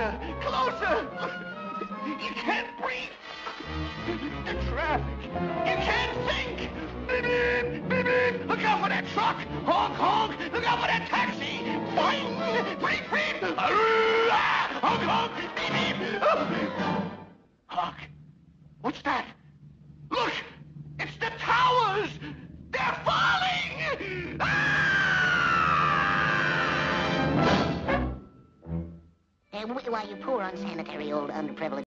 Closer, closer. You can't breathe. The traffic. You can't think. Beep, beep, beep. Look out for that truck. Honk, honk. Look out for that taxi. Boing. Beep, beep. Ah, Honk, honk. Beep, beep. Oh. Honk. What's that? Wh- why, you poor unsanitary old underprivileged.